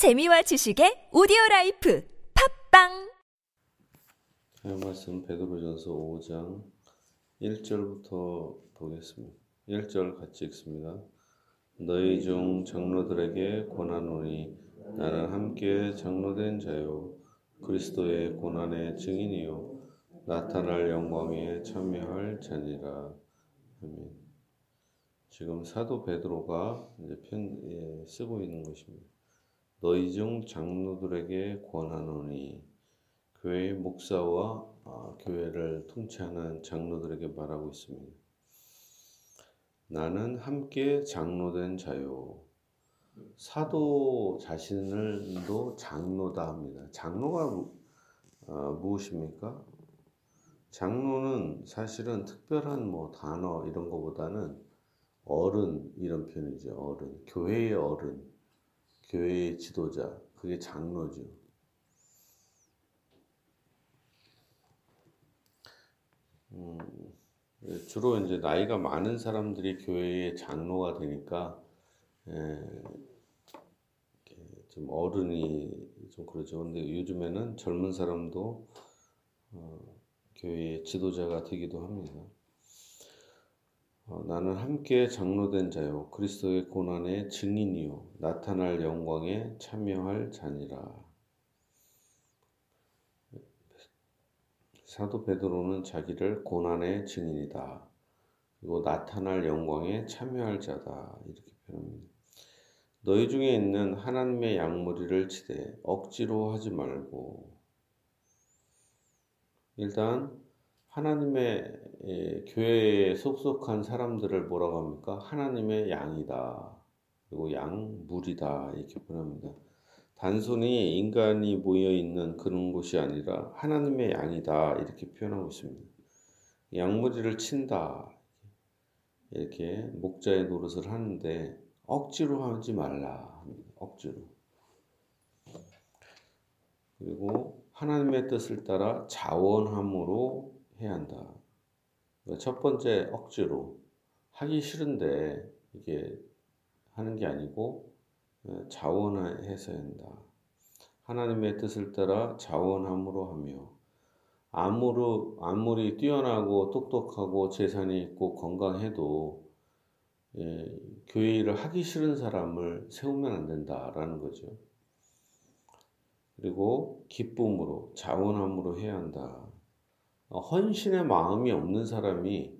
재미와 지식의 오디오 라이프 팟빵 하여 말씀 베드로전서 5장 1절부터 보겠습니다. 1절 같이 읽습니다. 너희 중 장로들에게 권하노니 나는 함께 장로된 자요 그리스도의 고난의 증인이요 나타날 영광에 참여할 자니라. 아멘. 지금 사도 베드로가 이제 편 예, 쓰고 있는 것입니다. 너희 중 장로들에게 권하노니 교회의 목사와 아, 교회를 통치하는 장로들에게 말하고 있습니다. 나는 함께 장로된 자요. 사도 자신을도 장로다 합니다. 장로가 어, 무엇입니까? 장로는 사실은 특별한 뭐 단어 이런 것보다는 어른 이런 표현이죠. 어른, 교회의 어른. 교회의 지도자, 그게 장로죠. 음, 주로 이제 나이가 많은 사람들이 교회의 장로가 되니까 에, 좀 어른이 좀 그러죠. 근데 요즘에는 젊은 사람도 어, 교회의 지도자가 되기도 합니다. 어, 나는 함께 장로된 자요 그리스도의 고난의 증인이요 나타날 영광에 참여할 자니라. 사도 베드로는 자기를 고난의 증인이다. 그리고 나타날 영광에 참여할 자다. 이렇게 표현합니다. 너희 중에 있는 하나님의 양무리를 치되 억지로 하지 말고 일단 하나님의 예, 교회에 속속한 사람들을 뭐라고 합니까? 하나님의 양이다. 그리고 양 물이다. 이렇게 표현합니다. 단순히 인간이 모여 있는 그런 곳이 아니라 하나님의 양이다. 이렇게 표현하고 있습니다. 양무리를 친다. 이렇게 목자의 노릇을 하는데 억지로 하지 말라. 억지로. 그리고 하나님의 뜻을 따라 자원함으로 해야 한다. 그러니까 첫 번째 억지로 하기 싫은데 이게 하는 게 아니고 어, 자원해서 한다. 하나님의 뜻을 따라 자원함으로 하며 아무리, 아무리 뛰어나고 똑똑하고 재산이 있고 건강해도 예, 교회 일을 하기 싫은 사람을 세우면 안 된다라는 거죠. 그리고 기쁨으로 자원함으로 해야 한다. 헌신의 마음이 없는 사람이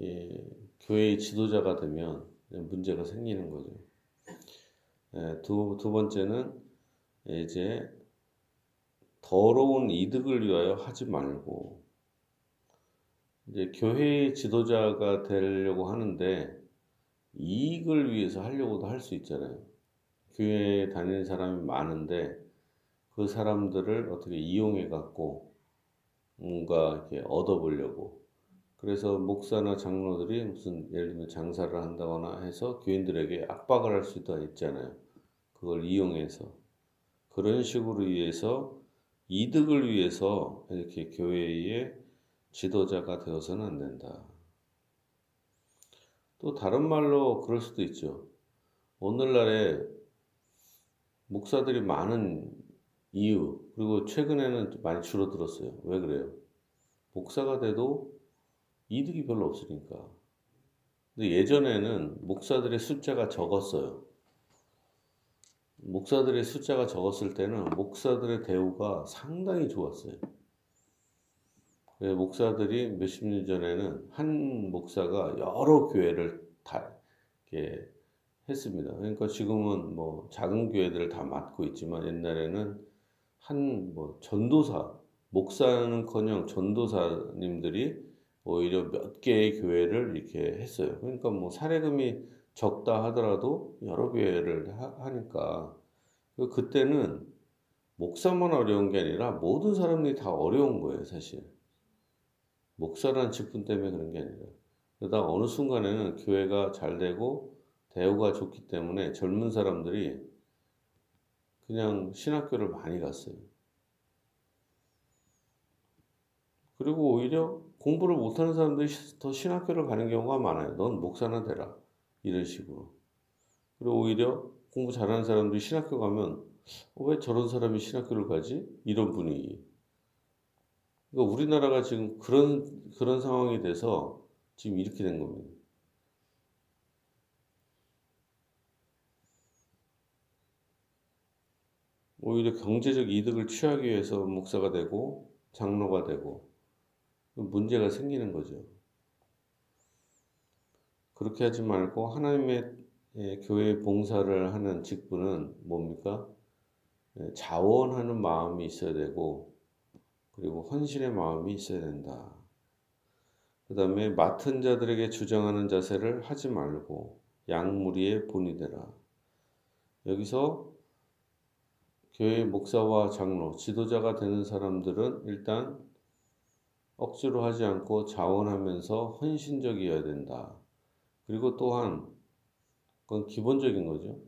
예, 교회의 지도자가 되면 문제가 생기는 거죠. 예, 두, 두 번째는 이제 더러운 이득을 위하여 하지 말고 이제 교회의 지도자가 되려고 하는데 이익을 위해서 하려고도 할 수 있잖아요. 교회에 다니는 사람이 많은데 그 사람들을 어떻게 이용해 갖고 뭔가 이렇게 얻어보려고. 그래서 목사나 장로들이 무슨 예를 들면 장사를 한다거나 해서 교인들에게 압박을 할 수도 있잖아요. 그걸 이용해서. 그런 식으로 위해서 이득을 위해서 이렇게 교회의 지도자가 되어서는 안 된다. 또 다른 말로 그럴 수도 있죠. 오늘날에 목사들이 많은 이유, 그리고 최근에는 많이 줄어들었어요. 왜 그래요? 목사가 돼도 이득이 별로 없으니까. 근데 예전에는 목사들의 숫자가 적었어요. 목사들의 숫자가 적었을 때는 목사들의 대우가 상당히 좋았어요. 목사들이 몇십 년 전에는 한 목사가 여러 교회를 다 이렇게 했습니다. 그러니까 지금은 뭐 작은 교회들을 다 맡고 있지만 옛날에는 한 뭐 전도사, 목사는커녕 전도사님들이 오히려 몇 개의 교회를 이렇게 했어요. 그러니까 뭐 사례금이 적다 하더라도 여러 교회를 하, 니까 그 그때는 목사만 어려운 게 아니라 모든 사람들이 다 어려운 거예요, 사실. 목사라는 직분 때문에 그런 게 아니라. 그러다 어느 순간에는 교회가 잘 되고 대우가 좋기 때문에 젊은 사람들이 그냥 신학교를 많이 갔어요. 그리고 오히려 공부를 못하는 사람들이 더 신학교를 가는 경우가 많아요. 넌 목사나 되라. 이런 식으로. 그리고 오히려 공부 잘하는 사람들이 신학교 가면 어, 왜 저런 사람이 신학교를 가지? 이런 분위기. 그러니까 우리나라가 지금 그런 그런 상황이 돼서 지금 이렇게 된 겁니다. 오히려 경제적 이득을 취하기 위해서 목사가 되고 장로가 되고 문제가 생기는 거죠. 그렇게 하지 말고 하나님의 예, 교회 봉사를 하는 직분은 뭡니까? 예, 자원하는 마음이 있어야 되고 그리고 헌신의 마음이 있어야 된다. 그 다음에 맡은 자들에게 주장하는 자세를 하지 말고 양무리의 본이 되라. 여기서 교회 목사와 장로, 지도자가 되는 사람들은 일단 억지로 하지 않고 자원하면서 헌신적이어야 된다. 그리고 또한 그건 기본적인 거죠.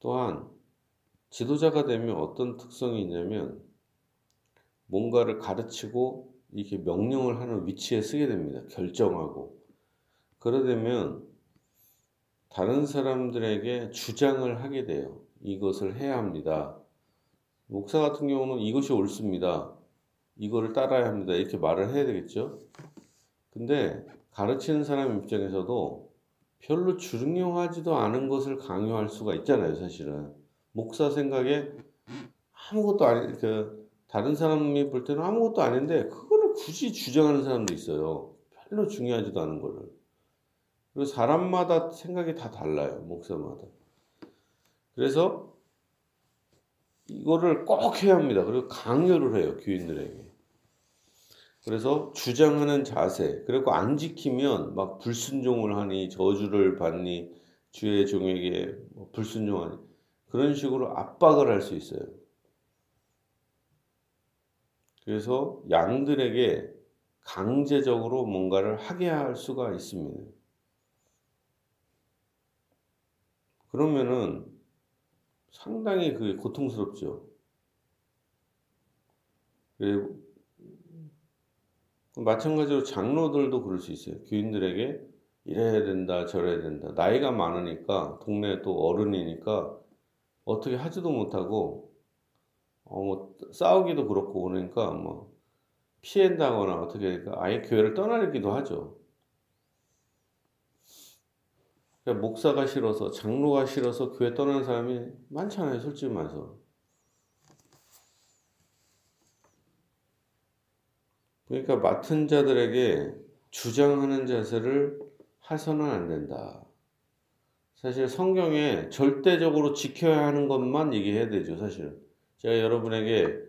또한 지도자가 되면 어떤 특성이 있냐면 뭔가를 가르치고 이렇게 명령을 하는 위치에 쓰게 됩니다. 결정하고. 그러되면 다른 사람들에게 주장을 하게 돼요. 이것을 해야 합니다. 목사 같은 경우는 이것이 옳습니다. 이거를 따라야 합니다. 이렇게 말을 해야 되겠죠. 근데 가르치는 사람 입장에서도 별로 중요하지도 않은 것을 강요할 수가 있잖아요, 사실은. 목사 생각에 아무것도 아니, 그, 다른 사람이 볼 때는 아무것도 아닌데 그거를 굳이 주장하는 사람도 있어요. 별로 중요하지도 않은 거를. 그리고 사람마다 생각이 다 달라요. 목사마다. 그래서 이거를 꼭 해야 합니다. 그리고 강요를 해요. 교인들에게. 그래서 주장하는 자세, 그리고 안 지키면 막 불순종을 하니 저주를 받니 주의 종에게 뭐 불순종하니 그런 식으로 압박을 할 수 있어요. 그래서 양들에게 강제적으로 뭔가를 하게 할 수가 있습니다. 그러면은 상당히 그게 고통스럽죠. 마찬가지로 장로들도 그럴 수 있어요. 교인들에게 이래야 된다, 저래야 된다. 나이가 많으니까, 동네 또 어른이니까 어떻게 하지도 못하고 어, 뭐, 싸우기도 그렇고 그러니까 뭐, 피한다거나 어떻게 하니까 아예 교회를 떠나기도 하죠. 그러니까 목사가 싫어서, 장로가 싫어서 교회 떠나는 사람이 많잖아요, 솔직히 말해서. 그러니까 맡은 자들에게 주장하는 자세를 해서는 안 된다. 사실 성경에 절대적으로 지켜야 하는 것만 얘기해야 되죠, 사실은. 제가 여러분에게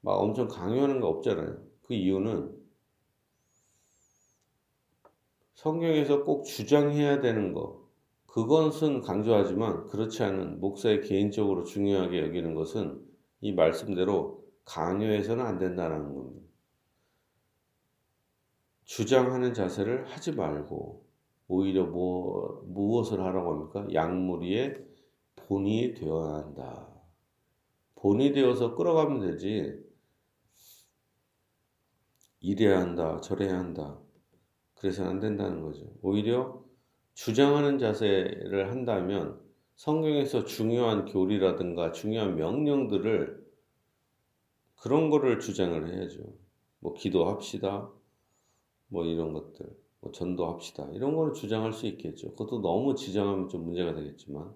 막 엄청 강요하는 거 없잖아요. 그 이유는 성경에서 꼭 주장해야 되는 거, 그것은 강조하지만 그렇지 않은 목사의 개인적으로 중요하게 여기는 것은 이 말씀대로 강요해서는 안 된다는 겁니다. 주장하는 자세를 하지 말고 오히려 뭐, 무엇을 하라고 합니까? 양무리의 본이 되어야 한다. 본이 되어서 끌어가면 되지. 이래야 한다, 저래야 한다. 그래서는 안 된다는 거죠. 오히려 주장하는 자세를 한다면 성경에서 중요한 교리라든가 중요한 명령들을 그런 거를 주장을 해야죠. 뭐 기도합시다. 뭐 이런 것들. 뭐 전도합시다. 이런 거를 주장할 수 있겠죠. 그것도 너무 지정하면 좀 문제가 되겠지만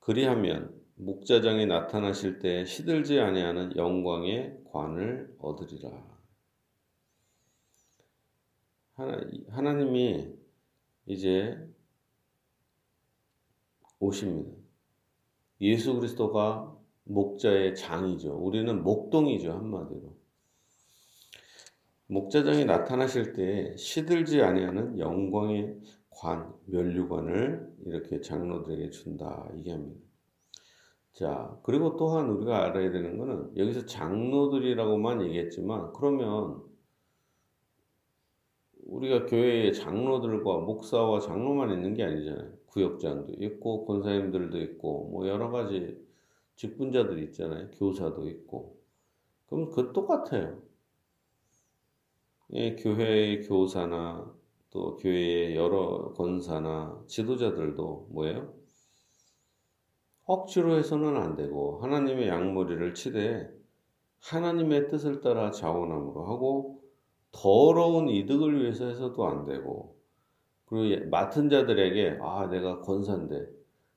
그리하면 목자장이 나타나실 때 시들지 아니하는 영광의 관을 얻으리라. 하나, 하나님이 이제 오십니다. 예수 그리스도가 목자의 장이죠. 우리는 목동이죠, 한마디로. 목자장이 나타나실 때 시들지 아니하는 영광의 관, 면류관을 이렇게 장로들에게 준다. 이게 합니다. 자, 그리고 또한 우리가 알아야 되는 거는 여기서 장로들이라고만 얘기했지만 그러면 우리가 교회에 장로들과 목사와 장로만 있는 게 아니잖아요. 구역장도 있고 권사님들도 있고 뭐 여러 가지 직분자들이 있잖아요. 교사도 있고. 그럼 그 똑같아요. 예, 교회의 교사나 또 교회의 여러 권사나 지도자들도 뭐예요? 억지로 해서는 안 되고 하나님의 양머리를 치되 하나님의 뜻을 따라 자원함으로 하고 더러운 이득을 위해서 해서도 안 되고 그리고 맡은 자들에게 아 내가 권사인데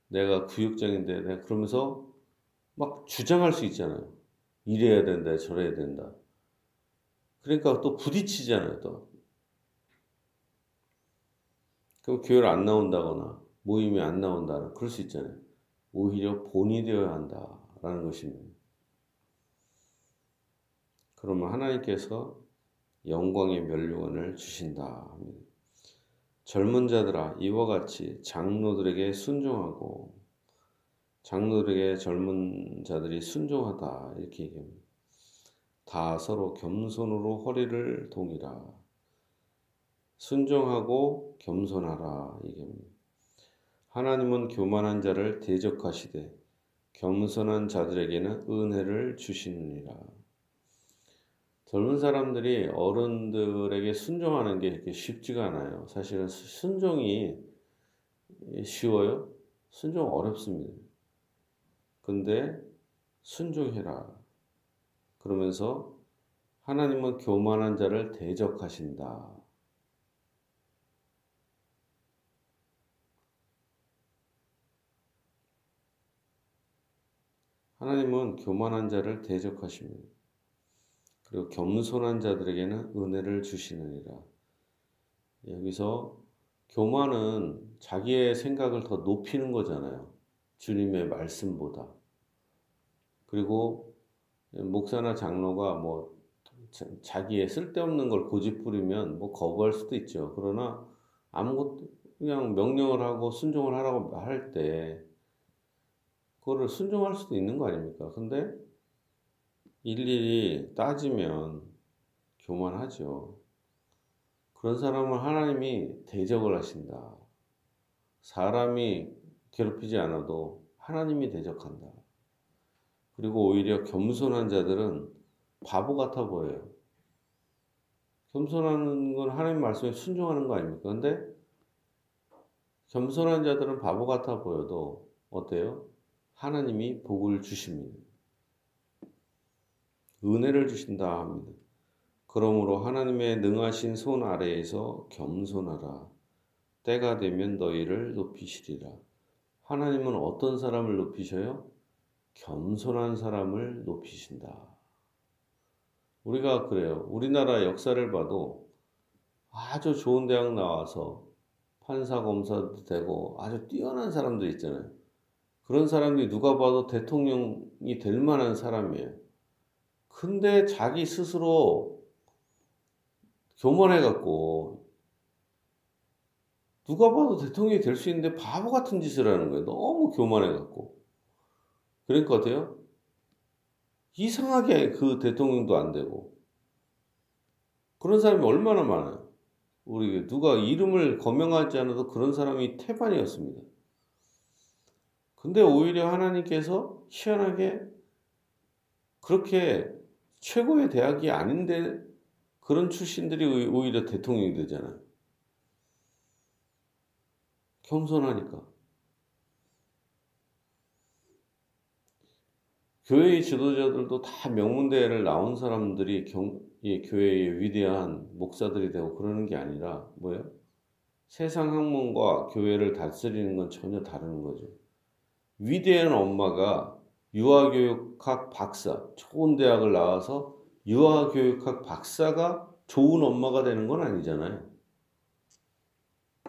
내가 구역장인데 내가 그러면서 막 주장할 수 있잖아요. 이래야 된다 저래야 된다. 그러니까 또 부딪히잖아요 또. 그럼 교회를 안 나온다거나 모임이 안 나온다거나 그럴 수 있잖아요. 오히려 본이 되어야 한다라는 것입니다. 그러면 하나님께서 영광의 멸류관을 주신다 젊은 자들아 이와 같이 장로들에게 순종하고 장로들에게 젊은 자들이 순종하다 이렇게 얘기합니다. 다 서로 겸손으로 허리를 동이라 순종하고 겸손하라 얘기합니다. 하나님은 교만한 자를 대적하시되 겸손한 자들에게는 은혜를 주시느니라. 젊은 사람들이 어른들에게 순종하는 게 그렇게 쉽지가 않아요. 사실은 순종이 쉬워요? 순종 어렵습니다. 근데 순종해라. 그러면서 하나님은 교만한 자를 대적하신다. 하나님은 교만한 자를 대적하십니다. 그리고 겸손한 자들에게는 은혜를 주시느니라. 여기서 교만은 자기의 생각을 더 높이는 거잖아요. 주님의 말씀보다. 그리고 목사나 장로가 뭐 자기의 쓸데없는 걸 고집부리면 뭐 거부할 수도 있죠. 그러나 아무것도 그냥 명령을 하고 순종을 하라고 할 때 그거를 순종할 수도 있는 거 아닙니까? 근데 일일이 따지면 교만하죠. 그런 사람을 하나님이 대적을 하신다. 사람이 괴롭히지 않아도 하나님이 대적한다. 그리고 오히려 겸손한 자들은 바보 같아 보여요. 겸손하는 건 하나님 말씀에 순종하는 거 아닙니까? 근데 겸손한 자들은 바보 같아 보여도 어때요? 하나님이 복을 주십니다. 은혜를 주신다 합니다. 그러므로 하나님의 능하신 손 아래에서 겸손하라. 때가 되면 너희를 높이시리라. 하나님은 어떤 사람을 높이셔요? 겸손한 사람을 높이신다. 우리가 그래요. 우리나라 역사를 봐도 아주 좋은 대학 나와서 판사, 검사도 되고 아주 뛰어난 사람들 있잖아요. 그런 사람들이 누가 봐도 대통령이 될 만한 사람이에요. 근데 자기 스스로 교만해갖고 누가 봐도 대통령이 될 수 있는데 바보 같은 짓을 하는 거예요. 너무 교만해갖고. 그러니까 어때요? 이상하게 그 대통령도 안 되고. 그런 사람이 얼마나 많아요. 우리 누가 이름을 거명하지 않아도 그런 사람이 태반이었습니다. 근데 오히려 하나님께서 희한하게 그렇게 최고의 대학이 아닌데 그런 출신들이 오히려 대통령이 되잖아요. 겸손하니까. 교회의 지도자들도 다 명문대를 나온 사람들이 경, 예, 교회의 위대한 목사들이 되고 그러는 게 아니라 뭐예요? 세상 학문과 교회를 다스리는 건 전혀 다른 거죠. 위대한 엄마가 유아교육학 박사, 좋은 대학을 나와서 유아교육학 박사가 좋은 엄마가 되는 건 아니잖아요.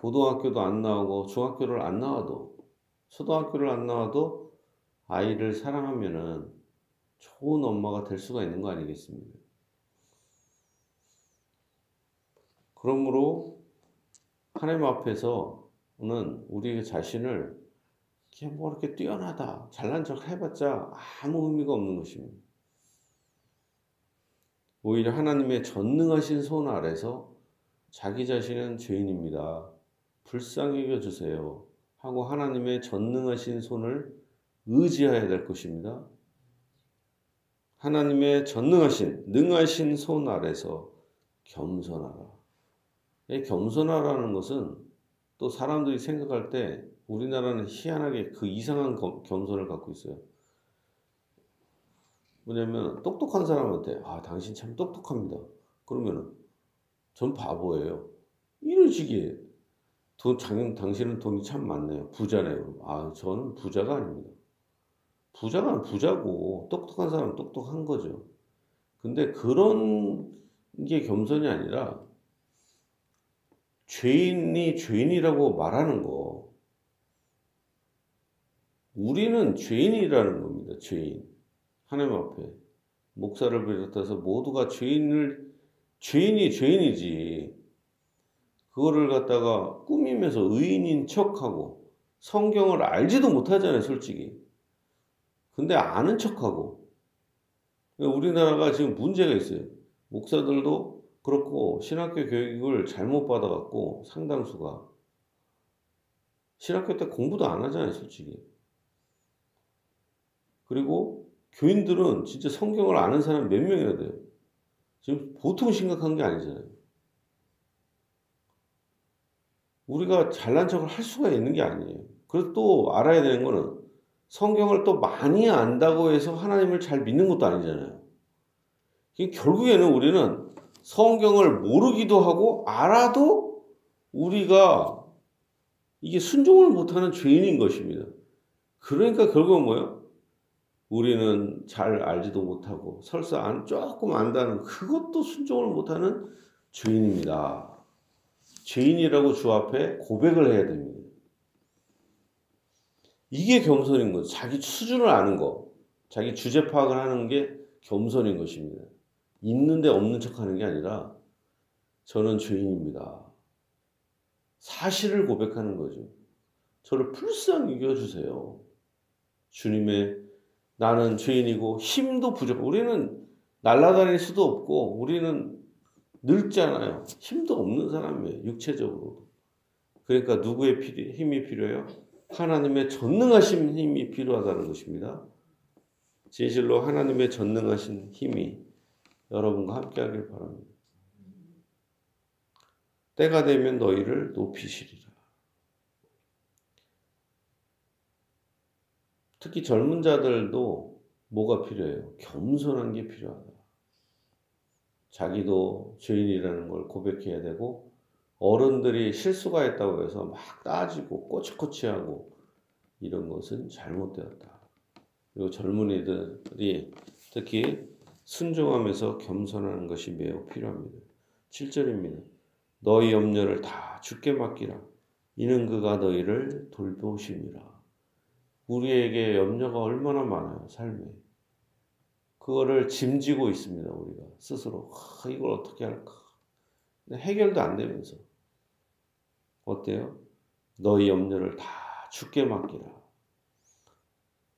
고등학교도 안 나오고 중학교를 안 나와도 초등학교를 안 나와도 아이를 사랑하면은 좋은 엄마가 될 수가 있는 거 아니겠습니까? 그러므로 하나님 앞에서는 우리 자신을 이게 뭐 이렇게 뛰어나다, 잘난 척 해봤자 아무 의미가 없는 것입니다. 오히려 하나님의 전능하신 손 아래서 자기 자신은 죄인입니다. 불쌍히 여겨주세요. 하고 하나님의 전능하신 손을 의지해야 될 것입니다. 하나님의 전능하신, 능하신 손 아래서 겸손하라. 겸손하라는 것은 또 사람들이 생각할 때 우리나라는 희한하게 그 이상한 겸- 겸손을 갖고 있어요. 뭐냐면 똑똑한 사람한테 아 당신 참 똑똑합니다. 그러면은 전 바보예요. 이런 식이에요. 돈, 장, 당신은 돈이 참 많네요. 부자네요. 아 저는 부자가 아닙니다. 부자가 부자고 똑똑한 사람은 똑똑한 거죠. 근데 그런 게 겸손이 아니라 죄인이 죄인이라고 말하는 거. 우리는 죄인이라는 겁니다. 죄인. 하나님 앞에. 목사를 비롯해서 모두가 죄인을, 죄인이 죄인이지. 그거를 갖다가 꾸미면서 의인인 척하고 성경을 알지도 못하잖아요, 솔직히. 근데 아는 척하고. 우리나라가 지금 문제가 있어요. 목사들도 그렇고 신학교 교육을 잘못 받아갖고 상당수가 신학교 때 공부도 안 하잖아요, 솔직히. 그리고 교인들은 진짜 성경을 아는 사람 몇 명이나 돼요. 지금 보통 심각한 게 아니잖아요. 우리가 잘난 척을 할 수가 있는 게 아니에요. 그래서 또 알아야 되는 거는 성경을 또 많이 안다고 해서 하나님을 잘 믿는 것도 아니잖아요. 결국에는 우리는 성경을 모르기도 하고 알아도 우리가 이게 순종을 못하는 죄인인 것입니다. 그러니까 결국은 뭐예요? 우리는 잘 알지도 못하고 설사 안, 조금 안다는 그것도 순종을 못하는 죄인입니다. 죄인이라고 주 앞에 고백을 해야 됩니다. 이게 겸손인 거죠. 자기 수준을 아는 거, 자기 주제 파악을 하는 게 겸손인 것입니다. 있는데 없는 척 하는 게 아니라 저는 죄인입니다. 사실을 고백하는 거죠. 저를 불쌍히 여겨주세요. 주님의 나는 죄인이고 힘도 부족하고 우리는 날아다닐 수도 없고 우리는 늙잖아요. 힘도 없는 사람이에요. 육체적으로. 그러니까 누구의 힘이 필요해요? 하나님의 전능하신 힘이 필요하다는 것입니다. 진실로 하나님의 전능하신 힘이 여러분과 함께 하길 바랍니다. 때가 되면 너희를 높이시리라. 특히 젊은 자들도 뭐가 필요해요? 겸손한 게 필요하다. 자기도 죄인이라는 걸 고백해야 되고 어른들이 실수가 있다고 해서 막 따지고 꼬치꼬치하고 이런 것은 잘못되었다. 그리고 젊은이들이 특히 순종하면서 겸손하는 것이 매우 필요합니다. 7절입니다. 너희 염려를 다 주께 맡기라. 이는 그가 너희를 돌보심이라. 우리에게 염려가 얼마나 많아요, 삶에. 그거를 짐지고 있습니다, 우리가. 스스로. 아, 이걸 어떻게 할까. 해결도 안 되면서. 어때요? 너희 염려를 다 주께 맡기라.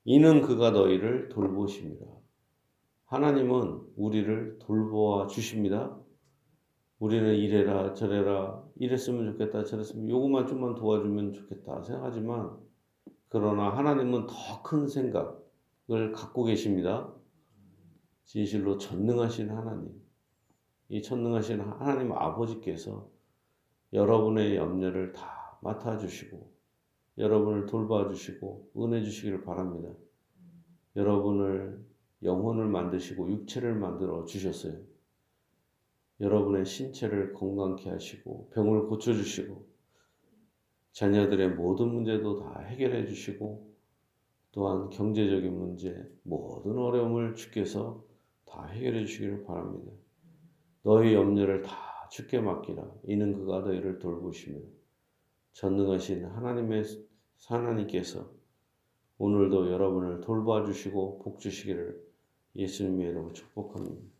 이는 그가 너희를 돌보심이라. 하나님은 우리를 돌보아 주십니다. 우리는 이래라 저래라 이랬으면 좋겠다 저랬으면 요것만 좀만 도와주면 좋겠다 생각하지만 그러나 하나님은 더 큰 생각을 갖고 계십니다. 진실로 전능하신 하나님 이 전능하신 하나님 아버지께서 여러분의 염려를 다 맡아주시고 여러분을 돌봐주시고 은혜 주시기를 바랍니다. 여러분을 영혼을 만드시고 육체를 만들어 주셨어요. 여러분의 신체를 건강케 하시고 병을 고쳐 주시고 자녀들의 모든 문제도 다 해결해 주시고 또한 경제적인 문제 모든 어려움을 주께서 다 해결해 주시기를 바랍니다. 너희 염려를 다 주께 맡기라. 이는 그가 너희를 돌보시며 전능하신 하나님의 하나님께서 오늘도 여러분을 돌봐 주시고 복 주시기를 예수님의 이름으로 축복합니다.